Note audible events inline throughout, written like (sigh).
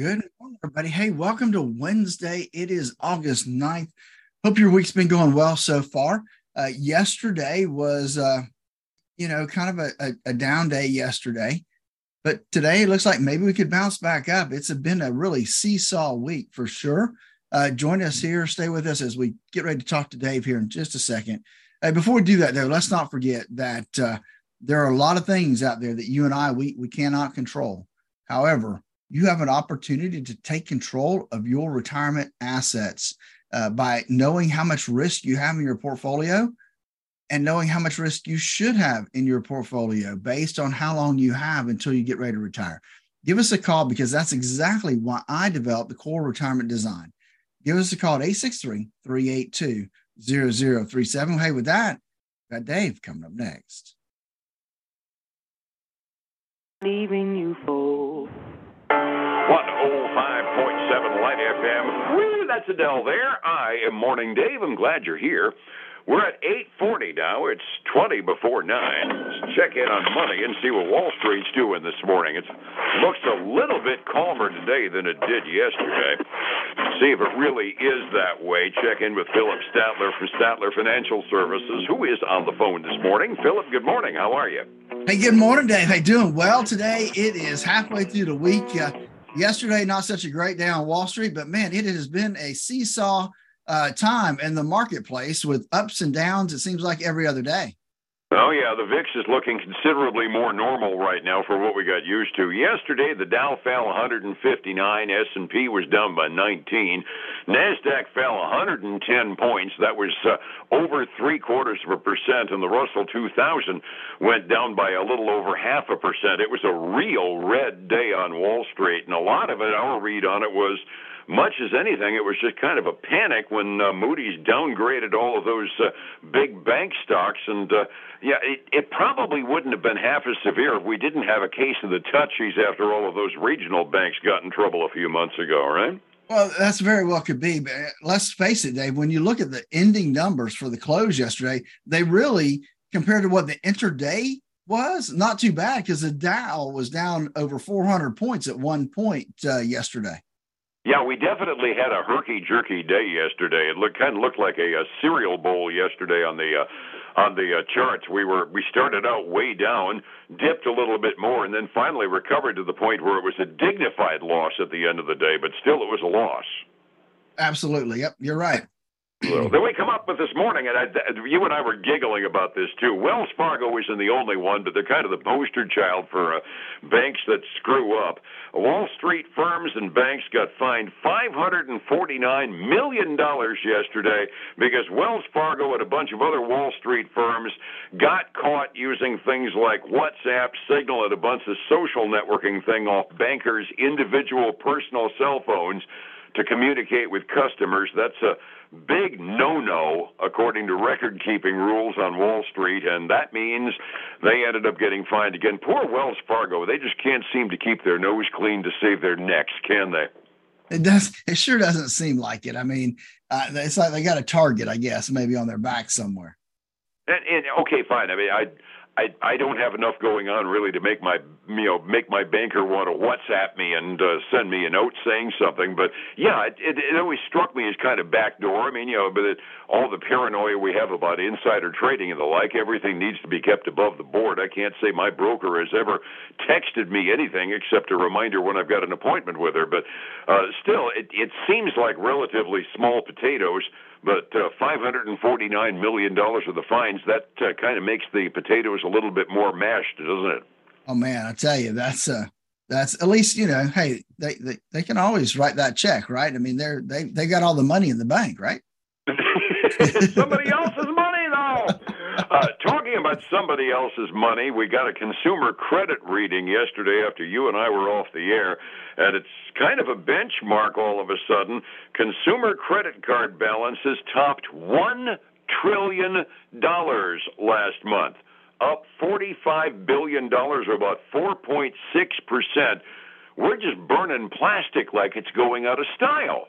Good morning, everybody. Hey, welcome to Wednesday. It is August 9th. Hope your week's been going well so far. Uh, yesterday was, uh, you know, kind of a, a, a, down day yesterday, but today it looks like maybe we could bounce back up. It's been a really seesaw week for sure. Uh, join us here. Stay with us as we get ready to talk to Dave here in just a second. before we do that, though, let's not forget that uh, there are a lot of things out there that you and I we we cannot control. However, you have an opportunity to take control of your retirement assets uh, by knowing how much risk you have in your portfolio and knowing how much risk you should have in your portfolio based on how long you have until you get ready to retire. Give us a call because that's exactly why I developed the core retirement design. Give us a call at 863 382 0037. Hey, with that, got Dave coming up next. Leaving you for 105.7 Light FM. Woo, that's Adele there. I am Morning Dave. I'm glad you're here. We're at 8:40 now. It's 20 before 9. Let's check in on money and see what Wall Street's doing this morning. It looks a little bit calmer today than it did yesterday. See if it really is that way. Check in with Phillip Statler from Statler Financial Services, who is on the phone this morning. Phillip, good morning. How are you? Hey, good morning, Dave. Hey, doing well today. It is halfway through the week. Uh, yesterday, not such a great day on Wall Street, but man, it has been a seesaw uh, time in the marketplace with ups and downs. It seems like every other day. Oh yeah, the VIX is looking considerably more normal right now for what we got used to. Yesterday, the Dow fell 159, S&P was down by 19, Nasdaq fell 110 points. That was uh, over three quarters of a percent, and the Russell 2000 went down by a little over half a percent. It was a real red day on Wall Street, and a lot of it, our read on it was much as anything, it was just kind of a panic when uh, Moody's downgraded all of those uh, big bank stocks. And uh, yeah, it, it probably wouldn't have been half as severe if we didn't have a case of the touchies after all of those regional banks got in trouble a few months ago, right? Well, that's very well could be. But let's face it, Dave, when you look at the ending numbers for the close yesterday, they really, compared to what the intraday was, not too bad because the Dow was down over 400 points at one point uh, yesterday. Yeah, we definitely had a herky jerky day yesterday. It looked kind of looked like a, a cereal bowl yesterday on the uh, on the uh, charts. We were we started out way down, dipped a little bit more, and then finally recovered to the point where it was a dignified loss at the end of the day, but still it was a loss. Absolutely. Yep, you're right. Then we come up with this morning, and I, you and I were giggling about this too. Wells Fargo isn't the only one, but they're kind of the poster child for uh, banks that screw up. Wall Street firms and banks got fined $549 million yesterday because Wells Fargo and a bunch of other Wall Street firms got caught using things like WhatsApp, Signal, and a bunch of social networking thing off bankers' individual personal cell phones to communicate with customers. That's a big no no according to record keeping rules on Wall Street, and that means they ended up getting fined again. Poor Wells Fargo, they just can't seem to keep their nose clean to save their necks, can they? It does. It sure doesn't seem like it. I mean, uh, it's like they got a target, I guess, maybe on their back somewhere. And, and okay, fine. I mean, I I I don't have enough going on really to make my you know make my banker want to WhatsApp me and uh, send me a note saying something. But yeah, it, it, it always struck me as kind of backdoor. I mean, you know, but it, all the paranoia we have about insider trading and the like, everything needs to be kept above the board. I can't say my broker has ever texted me anything except a reminder when I've got an appointment with her. But uh, still, it it seems like relatively small potatoes but uh, $549 million of the fines, that uh, kind of makes the potatoes a little bit more mashed, doesn't it? Oh, man, I tell you, that's uh, that's at least, you know, hey, they, they, they can always write that check, right? I mean, they're, they, they got all the money in the bank, right? (laughs) (laughs) Somebody else's money, though. Uh, talking about somebody else's money, we got a consumer credit reading yesterday after you and I were off the air, and it's kind of a benchmark all of a sudden. Consumer credit card balances topped $1 trillion last month, up $45 billion, or about 4.6%. We're just burning plastic like it's going out of style.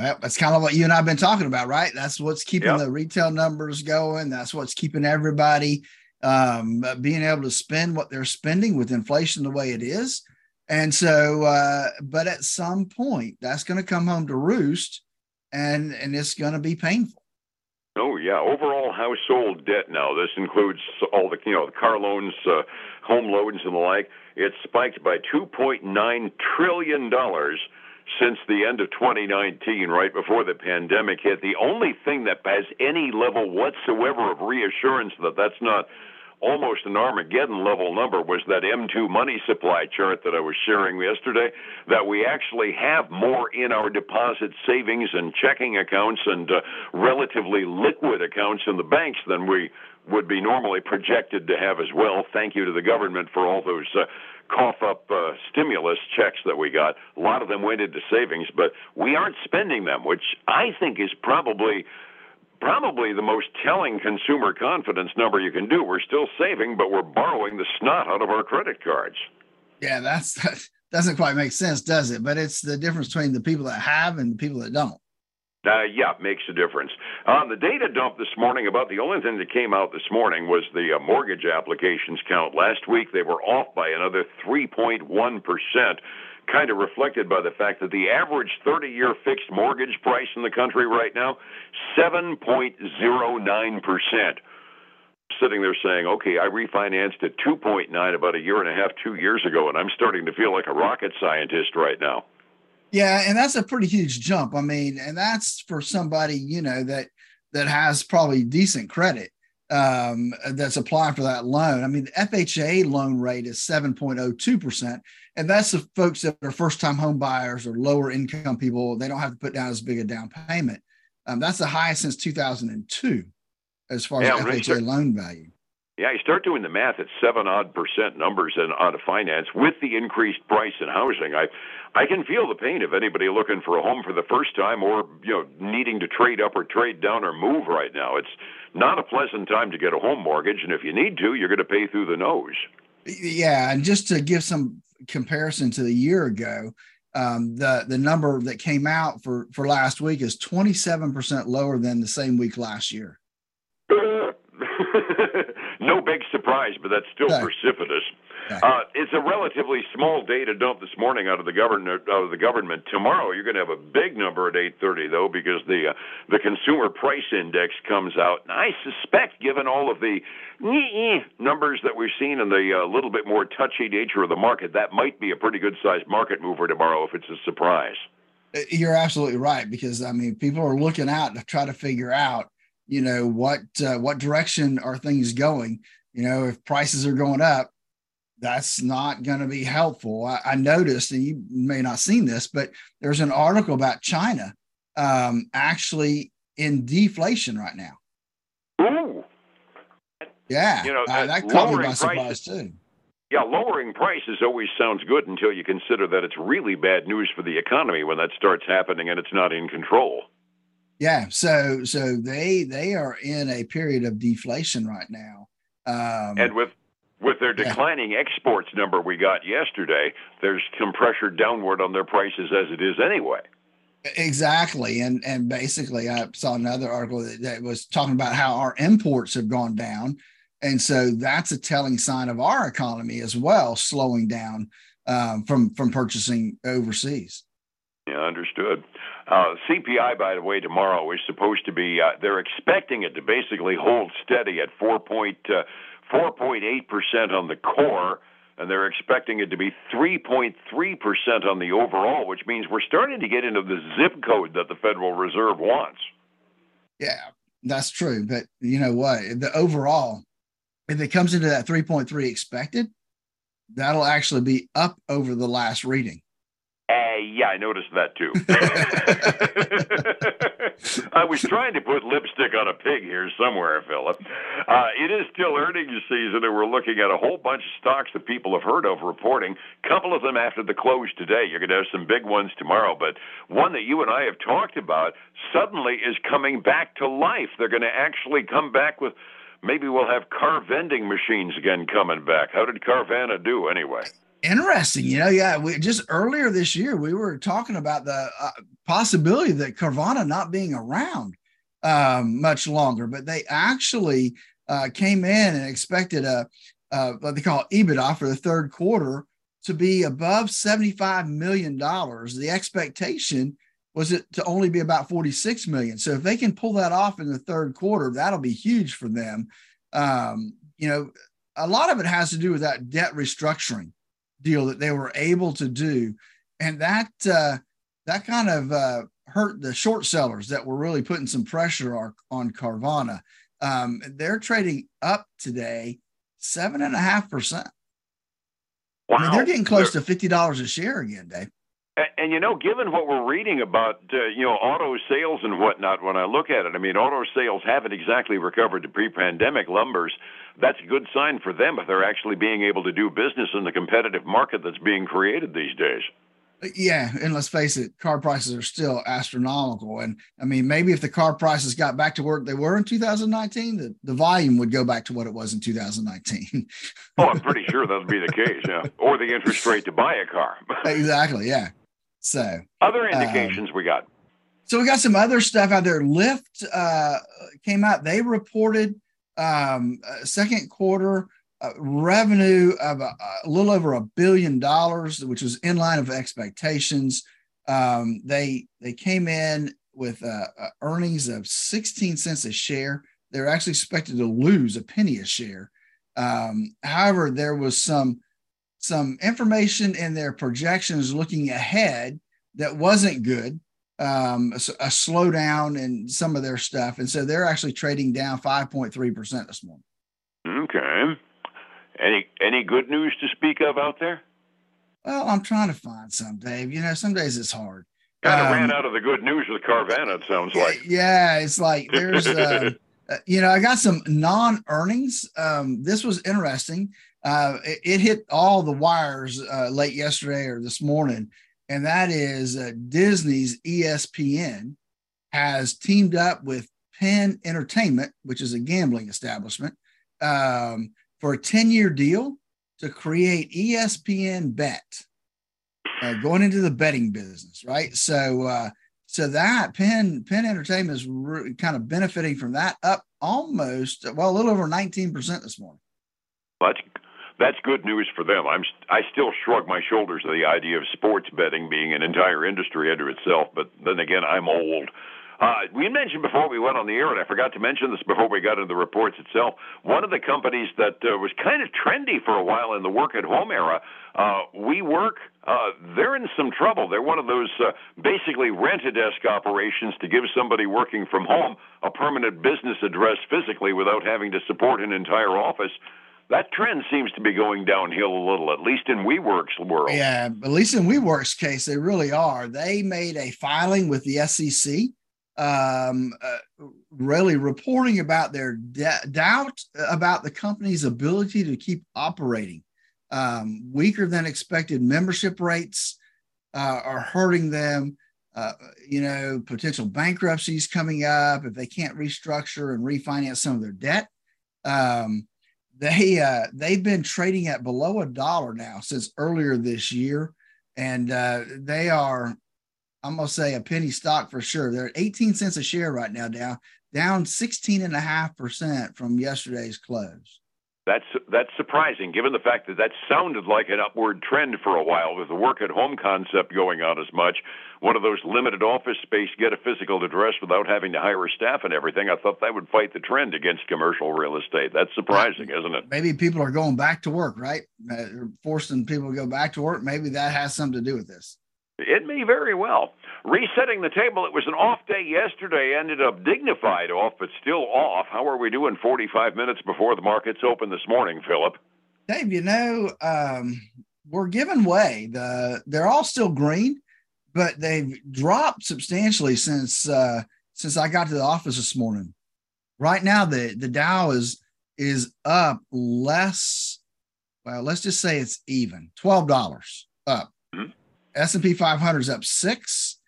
Well, that's kind of what you and I've been talking about, right? That's what's keeping yep. the retail numbers going. That's what's keeping everybody um, being able to spend what they're spending with inflation the way it is. And so, uh, but at some point, that's going to come home to roost, and and it's going to be painful. Oh yeah, overall household debt now. This includes all the you know the car loans, uh, home loans, and the like. It spiked by 2.9 trillion dollars since the end of 2019, right before the pandemic hit. The only thing that has any level whatsoever of reassurance that that's not almost an Armageddon level number was that M2 money supply chart that I was sharing yesterday. That we actually have more in our deposit savings and checking accounts and uh, relatively liquid accounts in the banks than we would be normally projected to have as well. Thank you to the government for all those. Uh, cough up uh, stimulus checks that we got. A lot of them went into savings, but we aren't spending them, which I think is probably probably the most telling consumer confidence number you can do. We're still saving, but we're borrowing the snot out of our credit cards. Yeah, that's that doesn't quite make sense, does it? But it's the difference between the people that have and the people that don't. Uh, yeah, makes a difference. On uh, the data dump this morning, about the only thing that came out this morning was the uh, mortgage applications count. Last week they were off by another 3.1 percent kind of reflected by the fact that the average 30 year fixed mortgage price in the country right now, 7.09%. Sitting there saying, okay, I refinanced at 2.9 about a year and a half, two years ago, and I'm starting to feel like a rocket scientist right now. Yeah, and that's a pretty huge jump. I mean, and that's for somebody, you know, that that has probably decent credit um, that's applying for that loan. I mean, the FHA loan rate is 7.02%. And that's the folks that are first time home buyers or lower income people. They don't have to put down as big a down payment. Um, that's the highest since 2002 as far yeah, as FHA loan value. Yeah, you start doing the math at seven odd percent numbers and on finance with the increased price in housing. I, I can feel the pain of anybody looking for a home for the first time or you know needing to trade up or trade down or move right now. It's not a pleasant time to get a home mortgage, and if you need to, you're going to pay through the nose. Yeah, and just to give some comparison to the year ago, um, the the number that came out for for last week is 27% lower than the same week last year. No big surprise, but that's still precipitous. Uh, it's a relatively small data dump this morning out of the government. Out of the government. Tomorrow, you're going to have a big number at 8:30, though, because the uh, the consumer price index comes out. And I suspect, given all of the numbers that we've seen and the uh, little bit more touchy nature of the market, that might be a pretty good sized market mover tomorrow if it's a surprise. Uh, you're absolutely right because I mean, people are looking out to try to figure out, you know, what uh, what direction are things going. You know, if prices are going up, that's not going to be helpful. I, I, noticed, and you may not seen this, but there's an article about China um, actually in deflation right now. Ooh. Yeah, you know, uh, that caught me by surprise too. Yeah, lowering prices always sounds good until you consider that it's really bad news for the economy when that starts happening and it's not in control. Yeah, so so they they are in a period of deflation right now. Um, and with with their declining yeah. exports number we got yesterday, there's some pressure downward on their prices as it is anyway. Exactly, and and basically, I saw another article that, that was talking about how our imports have gone down, and so that's a telling sign of our economy as well slowing down um, from from purchasing overseas. Yeah, understood. Uh, CPI, by the way, tomorrow is supposed to be. Uh, they're expecting it to basically hold steady at four point. Uh, 4.8% on the core, and they're expecting it to be 3.3% on the overall, which means we're starting to get into the zip code that the Federal Reserve wants. Yeah, that's true. But you know what? The overall, if it comes into that 3.3 expected, that'll actually be up over the last reading. Yeah, I noticed that too. (laughs) I was trying to put lipstick on a pig here somewhere, Phillip. Uh, it is still earnings season, and we're looking at a whole bunch of stocks that people have heard of reporting. A couple of them after the close today. You're going to have some big ones tomorrow, but one that you and I have talked about suddenly is coming back to life. They're going to actually come back with. Maybe we'll have car vending machines again coming back. How did Carvana do anyway? Interesting. You know, yeah, we just earlier this year we were talking about the uh, possibility that Carvana not being around um, much longer, but they actually uh, came in and expected a uh, what they call EBITDA for the third quarter to be above $75 million. The expectation was it to only be about 46 million. So if they can pull that off in the third quarter, that'll be huge for them. Um, you know, a lot of it has to do with that debt restructuring deal that they were able to do, and that uh, that kind of uh, hurt the short sellers that were really putting some pressure on, on Carvana. Um, they're trading up today seven and a half percent. Wow. I mean, they're getting close they're, to fifty dollars a share again, Dave. And, and, you know, given what we're reading about, uh, you know, auto sales and whatnot, when I look at it, I mean, auto sales haven't exactly recovered to pre-pandemic numbers. That's a good sign for them if they're actually being able to do business in the competitive market that's being created these days. Yeah, and let's face it, car prices are still astronomical. And I mean, maybe if the car prices got back to where they were in 2019, the, the volume would go back to what it was in 2019. oh, I'm pretty sure that'll be the case, yeah. Or the interest rate to buy a car. (laughs) exactly, yeah. So other um, indications um, we got. So we got some other stuff out there. Lyft uh, came out. They reported um, second quarter uh, revenue of a, a, little over a billion dollars, which was in line of expectations. Um, they they came in with uh, uh earnings of 16 cents a share. They're actually expected to lose a penny a share. Um, however, there was some some information in their projections looking ahead that wasn't good. Um, a, a slowdown in some of their stuff, and so they're actually trading down 5.3 percent this morning. Okay. Any any good news to speak of out there? Well, I'm trying to find some, Dave. You know, some days it's hard. Kind of um, ran out of the good news with Carvana. It sounds like. (laughs) Yeah, it's like there's, uh, (laughs) uh, you know, I got some non-earnings. Um, this was interesting. Uh, it, it, hit all the wires uh, late yesterday or this morning, and that is uh, Disney's ESPN has teamed up with Penn Entertainment, which is a gambling establishment, um, for a 10 year deal to create ESPN Bet, uh, going into the betting business, right? So, uh, so that Penn Penn Entertainment is re- kind of benefiting from that, up almost well a little over 19% this morning. That's that's good news for them. I'm I still shrug my shoulders at the idea of sports betting being an entire industry unto itself, but then again, I'm old. Uh, we mentioned before we went on the air, and I forgot to mention this before we got into the reports itself. One of the companies that uh, was kind of trendy for a while in the work at home era, uh, WeWork, uh, they're in some trouble. They're one of those uh, basically rent a desk operations to give somebody working from home a permanent business address physically without having to support an entire office that trend seems to be going downhill a little, at least in WeWork's world. Yeah, at least in WeWork's case, they really are. They made a filing with the SEC um, uh, really reporting about their de- doubt about the company's ability to keep operating. Um, weaker than expected membership rates uh, are hurting them. Uh, you know, potential bankruptcies coming up if they can't restructure and refinance some of their debt. Um, they uh, they've been trading at below a dollar now since earlier this year, and uh, they are I'm gonna say a penny stock for sure. They're at 18 cents a share right now, down down 16 and a half percent from yesterday's close. That's that's surprising, given the fact that that sounded like an upward trend for a while with the work at home concept going on as much. One of those limited office space, get a physical address without having to hire staff and everything. I thought that would fight the trend against commercial real estate. That's surprising, isn't it? Maybe people are going back to work, right? Uh, forcing people to go back to work. Maybe that has something to do with this. It may very well. Resetting the table, it was an off day yesterday, ended up dignified off, but still off. How are we doing 45 minutes before the markets open this morning, Phillip? Dave, you know, um, we're giving way. The they're all still green, but they've dropped substantially since uh, since I got to the office this morning. Right now, the the Dow is is up less. Well, let's just say it's even twelve dollars up. S&P 500 is up six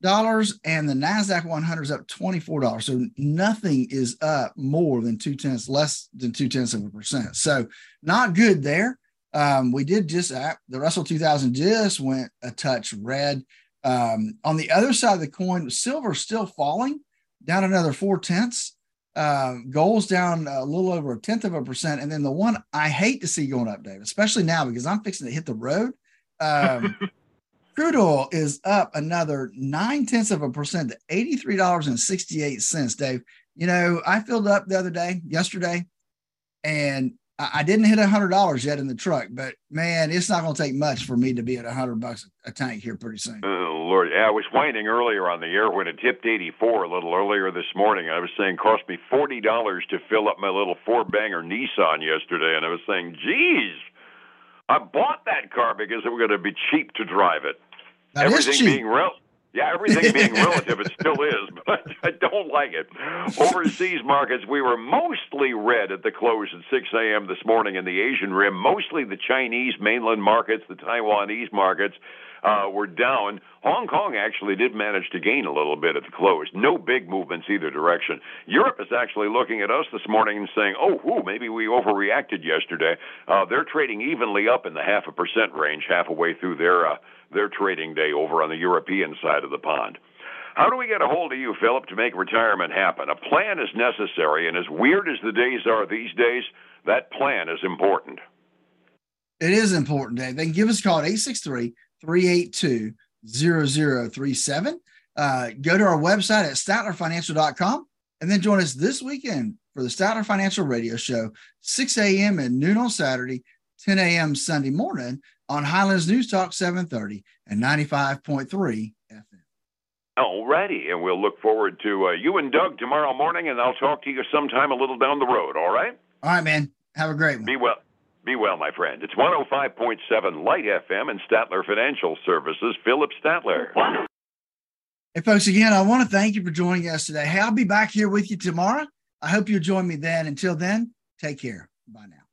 dollars and the Nasdaq 100 is up twenty four dollars. So nothing is up more than two tenths, less than two tenths of a percent. So not good there. Um, we did just uh, the Russell 2000 just went a touch red. Um, on the other side of the coin, silver still falling down another four tenths. Uh, gold's down a little over a tenth of a percent. And then the one I hate to see going up, Dave, especially now because I'm fixing to hit the road. Um, (laughs) crude oil is up another nine tenths of a percent to $83.68, Dave. You know, I filled up the other day, yesterday, and I didn't hit a hundred dollars yet in the truck, but man, it's not going to take much for me to be at a hundred bucks a tank here pretty soon. Oh Lord, yeah, I was whining earlier on the air when it tipped eighty-four a little earlier this morning. I was saying cost me forty dollars to fill up my little four-banger Nissan yesterday, and I was saying, geez, I bought that car because it was going to be cheap to drive it. That Everything being real. Yeah, everything (laughs) being relative, it still is, (laughs) but I don't like it. Overseas markets, we were mostly red at the close at 6 a.m. this morning in the Asian Rim. Mostly the Chinese mainland markets, the Taiwanese markets uh, were down. Hong Kong actually did manage to gain a little bit at the close. No big movements either direction. Europe is actually looking at us this morning and saying, oh, whoo, maybe we overreacted yesterday. Uh, they're trading evenly up in the half a percent range, half a way through their. Uh, their trading day over on the European side of the pond. How do we get a hold of you, Phillip, to make retirement happen? A plan is necessary, and as weird as the days are these days, that plan is important. It is important, Dave. They can give us a call at 863 382 0037. Uh, go to our website at statlerfinancial.com and then join us this weekend for the Statler Financial Radio Show, 6 a.m. and noon on Saturday, 10 a.m. Sunday morning on Highlands News Talk 730 and 95.3 FM. Alrighty, and we'll look forward to uh, you and Doug tomorrow morning, and I'll talk to you sometime a little down the road. All right? All right, man. Have a great one. Be well. Be well, my friend. It's 105.7 Light FM and Statler Financial Services. Phillip Statler. Hey, folks, again, I want to thank you for joining us today. Hey, I'll be back here with you tomorrow. I hope you'll join me then. Until then, take care. Bye now.